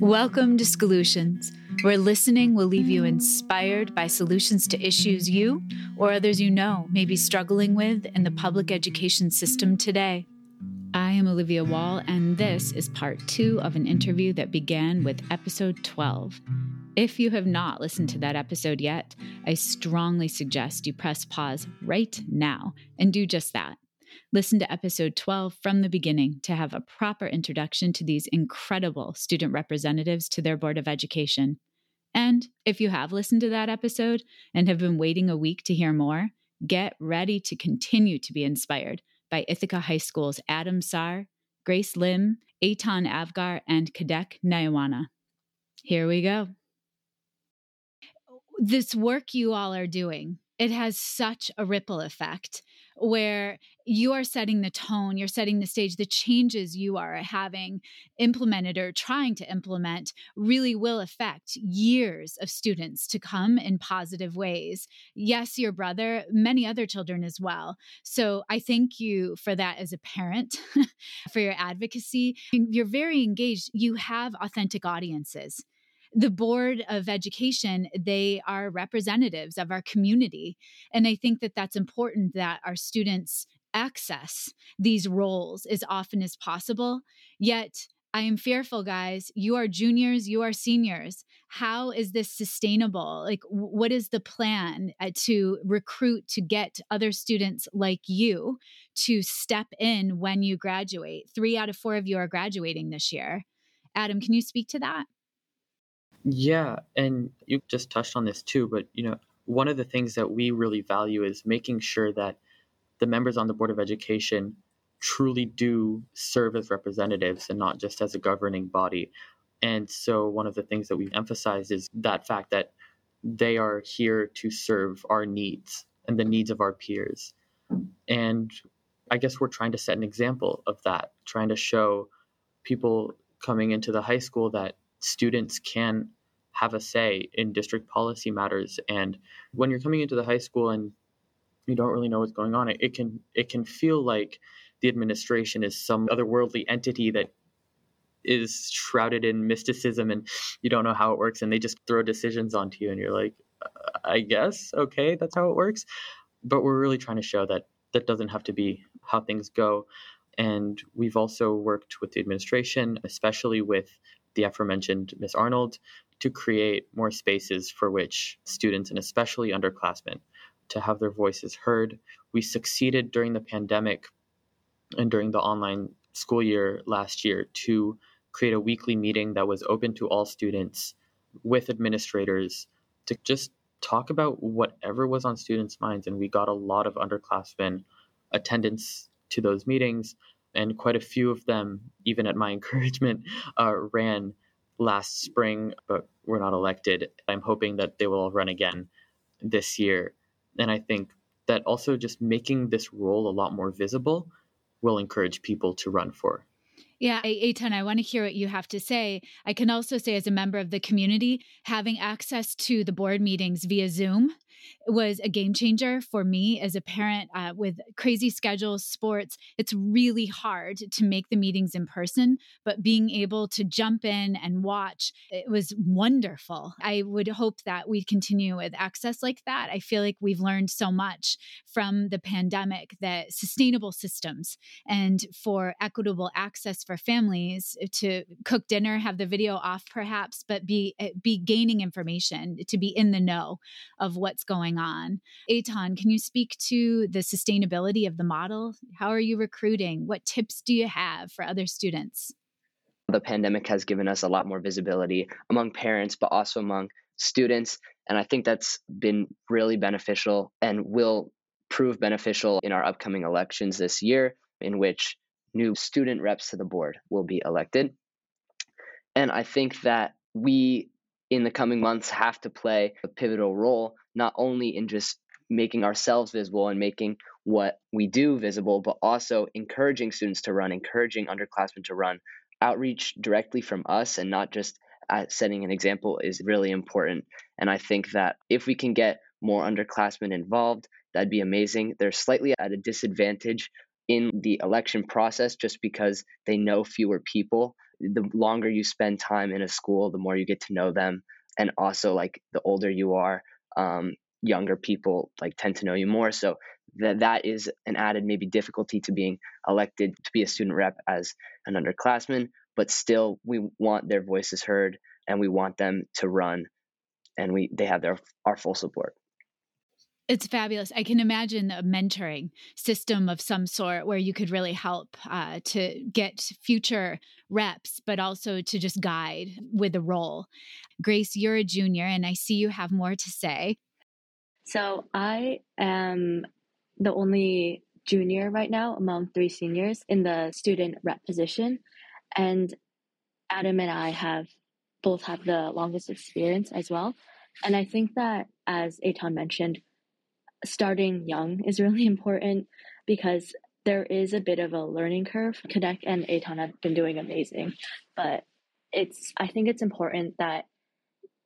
Welcome to Schoolutions, where listening will leave you inspired by solutions to issues you or others you know may be struggling with in the public education system today. I am Olivia Wall, and this is part two of an interview that began with episode 12. If you have not listened to that episode yet, I strongly suggest you press pause right now and do just that. Listen to episode 12 from the beginning to have a proper introduction to these incredible student representatives to their Board of Education. And if you have listened to that episode and have been waiting a week to hear more, get ready to continue to be inspired by Ithaca High School's Adam Saar, Grace Lim, Aitan Avgar, and Kadek Nawiana. Here we go. This work you all are doing, it has such a ripple effect where you are setting the tone, you're setting the stage. The changes you are having implemented or trying to implement really will affect years of students to come in positive ways. Yes, your brother, many other children as well. So I thank you for that as a parent, for your advocacy. You're very engaged. You have authentic audiences the board of education they are representatives of our community and i think that that's important that our students access these roles as often as possible yet I am fearful, guys. You are juniors, you are seniors. How is this sustainable? Like, what is the plan uh, to recruit to get other students like you to step in when you graduate? Three out of four of you are graduating this year. Adam, can you speak to that? Yeah, and you just touched on this too, but you know, one of the things that we really value is making sure that the members on the Board of Education truly do serve as representatives and not just as a governing body. And so one of the things that we emphasize is that fact that they are here to serve our needs and the needs of our peers. And I guess we're trying to set an example of that, trying to show people coming into the high school that students can have a say in district policy matters. And when you're coming into the high school and you don't really know what's going on, it, it can it can feel like the administration is some otherworldly entity that is shrouded in mysticism and you don't know how it works and they just throw decisions onto you and you're like i guess okay that's how it works but we're really trying to show that that doesn't have to be how things go and we've also worked with the administration especially with the aforementioned Miss Arnold to create more spaces for which students and especially underclassmen to have their voices heard. We succeeded during the pandemic and during the online school year last year to create a weekly meeting that was open to all students with administrators to just talk about whatever was on students' minds. And we got a lot of underclassmen attendance to those meetings and quite a few of them, even at my encouragement, uh, ran last spring, but were not elected. I'm hoping that they will run again this year. And I think that also just making this role a lot more visible will encourage people to run for. Yeah, Aitan, I want to hear what you have to say. I can also say, as a member of the community, having access to the board meetings via Zoom was a game changer for me as a parent uh, with crazy schedules, sports. It's really hard to make the meetings in person, but being able to jump in and watch, it was wonderful. I would hope that we continue with access like that. I feel like we've learned so much from the pandemic that sustainable systems and for equitable access for families to cook dinner, have the video off perhaps, but be eh, be gaining information to be in the know of what's going on. Aitan, can you speak to the sustainability of the model? How are you recruiting? What tips do you have for other students? The pandemic has given us a lot more visibility among parents, but also among students. And I think that's been really beneficial and will prove beneficial in our upcoming elections this year, in which new student reps to the board will be elected. And I think that we in the coming months have to play a pivotal role, not only in just making ourselves visible and making what we do visible, but also encouraging students to run, encouraging underclassmen to run. Outreach directly from us and not just setting an example is really important. And I think that if we can get more underclassmen involved, that'd be amazing. They're slightly at a disadvantage in the election process just because they know fewer people the longer you spend time in a school, the more you get to know them. And also, like the older you are, um, younger people like tend to know you more. So that that is an added maybe difficulty to being elected to be a student rep as an underclassman. But still, we want their voices heard, and we want them to run, and we they have their our full support. It's fabulous. I can imagine a mentoring system of some sort where you could really help uh, to get future reps, but also to just guide with a role. Grace, you're a junior, and I see you have more to say. So I am the only junior right now among three seniors in the student rep position. And Adam and I have both have the longest experience as well. And I think that, as Aitan mentioned, starting young is really important because there is a bit of a learning curve. Kadek and Aitan have been doing amazing, but it's I think it's important that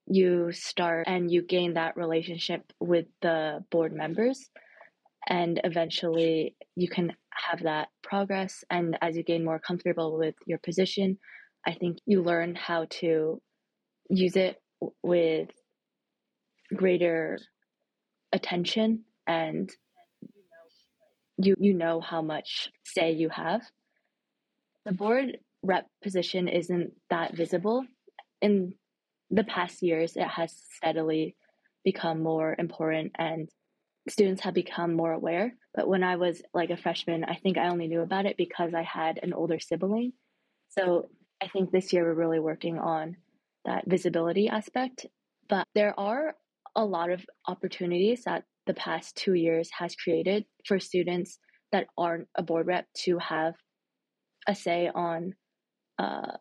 you start and you gain that relationship with the board members and eventually you can have that progress and as you gain more comfortable with your position i think you learn how to use it with greater attention and you you know how much say you have the board rep position isn't that visible in the past years it has steadily become more important and students have become more aware. But when I was like a freshman, I think I only knew about it because I had an older sibling. So I think this year we're really working on that visibility aspect. But there are a lot of opportunities that the past two years has created for students that aren't a board rep to have a say on uh,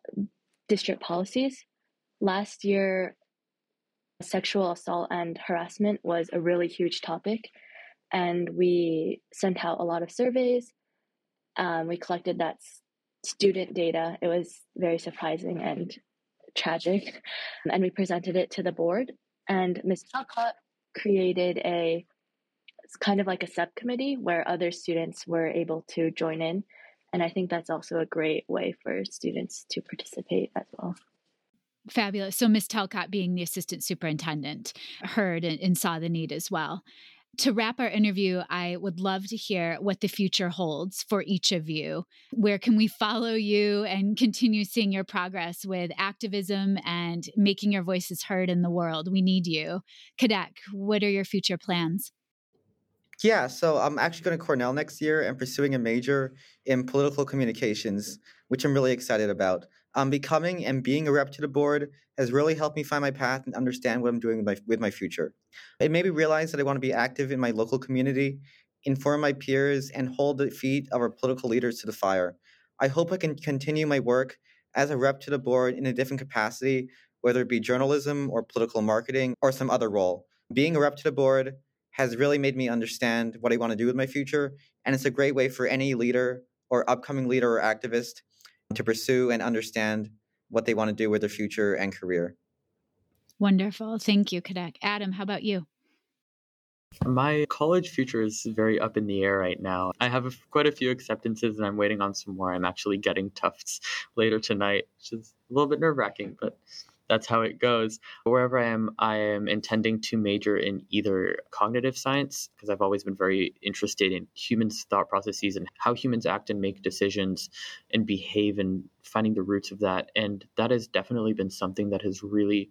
district policies. Last year, sexual assault and harassment was a really huge topic. And we sent out a lot of surveys. Um, we collected that student data. It was very surprising and tragic. And we presented it to the board. And Ms. Talcott created a it's kind of like a subcommittee where other students were able to join in. And I think that's also a great way for students to participate as well. Fabulous. So, Miss Talcott, being the assistant superintendent, heard and, and saw the need as well. To wrap our interview, I would love to hear what the future holds for each of you. Where can we follow you and continue seeing your progress with activism and making your voices heard in the world? We need you. Kadek, what are your future plans? Yeah, so I'm actually going to Cornell next year and pursuing a major in political communications, which I'm really excited about. Um, becoming and being a rep to the board has really helped me find my path and understand what I'm doing with my, with my future. It made me realize that I want to be active in my local community, inform my peers, and hold the feet of our political leaders to the fire. I hope I can continue my work as a rep to the board in a different capacity, whether it be journalism or political marketing or some other role. Being a rep to the board has really made me understand what I want to do with my future, and it's a great way for any leader or upcoming leader or activist to pursue and understand what they want to do with their future and career. Wonderful. Thank you, Kadek. Adam, how about you? My college future is very up in the air right now. I have a, quite a few acceptances and I'm waiting on some more. I'm actually getting Tufts later tonight, which is a little bit nerve wracking, but that's how it goes. Wherever I am, I am intending to major in either cognitive science, because I've always been very interested in humans' thought processes and how humans act and make decisions and behave and finding the roots of that. And that has definitely been something that has really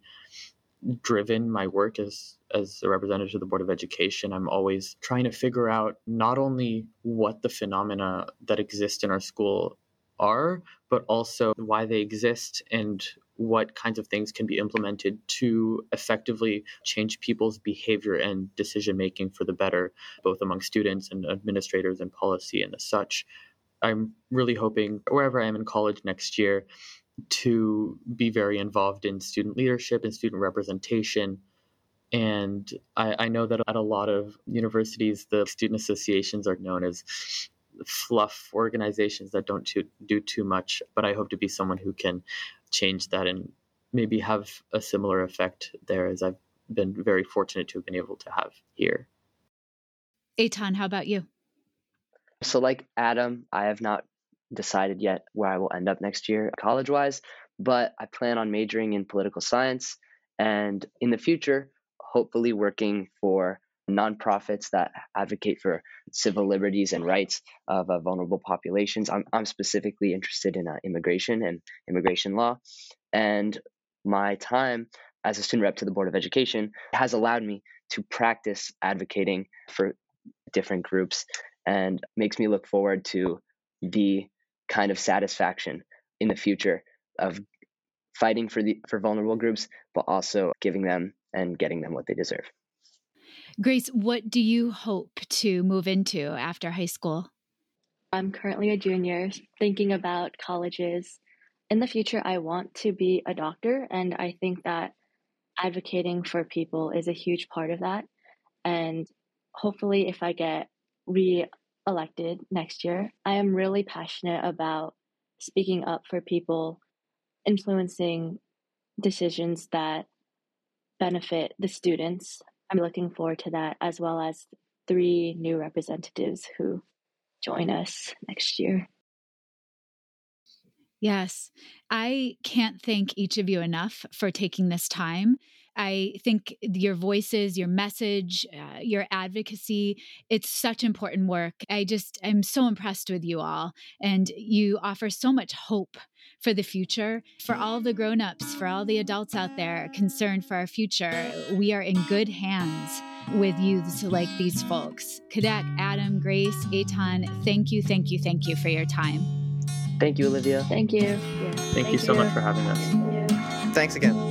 driven my work as as a representative of the board of education i'm always trying to figure out not only what the phenomena that exist in our school are but also why they exist and what kinds of things can be implemented to effectively change people's behavior and decision making for the better, both among students and administrators and policy and the such. I'm really hoping wherever I am in college next year to be very involved in student leadership and student representation. And I, I know that at a lot of universities, the student associations are known as fluff organizations that don't too, do too much. But I hope to be someone who can change that and maybe have a similar effect there as I've been very fortunate to have been able to have here. Aitan, how about you? So, like Adam, I have not decided yet where I will end up next year college wise, but I plan on majoring in political science and in the future, hopefully working for nonprofits that advocate for civil liberties and rights of uh, vulnerable populations. I'm, I'm specifically interested in uh, immigration and immigration law. And my time as a student rep to the Board of Education has allowed me to practice advocating for different groups and makes me look forward to the kind of satisfaction in the future of fighting for the for vulnerable groups but also giving them and getting them what they deserve. Grace, what do you hope to move into after high school? I'm currently a junior thinking about colleges. In the future, I want to be a doctor, and I think that advocating for people is a huge part of that. And hopefully, if I get re elected next year, I am really passionate about speaking up for people, influencing decisions that benefit the students. I'm looking forward to that, as well as three new representatives who join us next year. Yes, I can't thank each of you enough for taking this time I think your voices, your message, uh, your advocacy, it's such important work. I just, I'm so impressed with you all. And you offer so much hope for the future. For all the grown-ups, for all the adults out there concerned for our future, we are in good hands with youths like these folks. Kadek, Adam, Grace, Aitan, thank you, thank you, thank you for your time. Thank you, Olivia. Thank you. Yeah. Thank, thank, you so you. much for having us. Thanks again.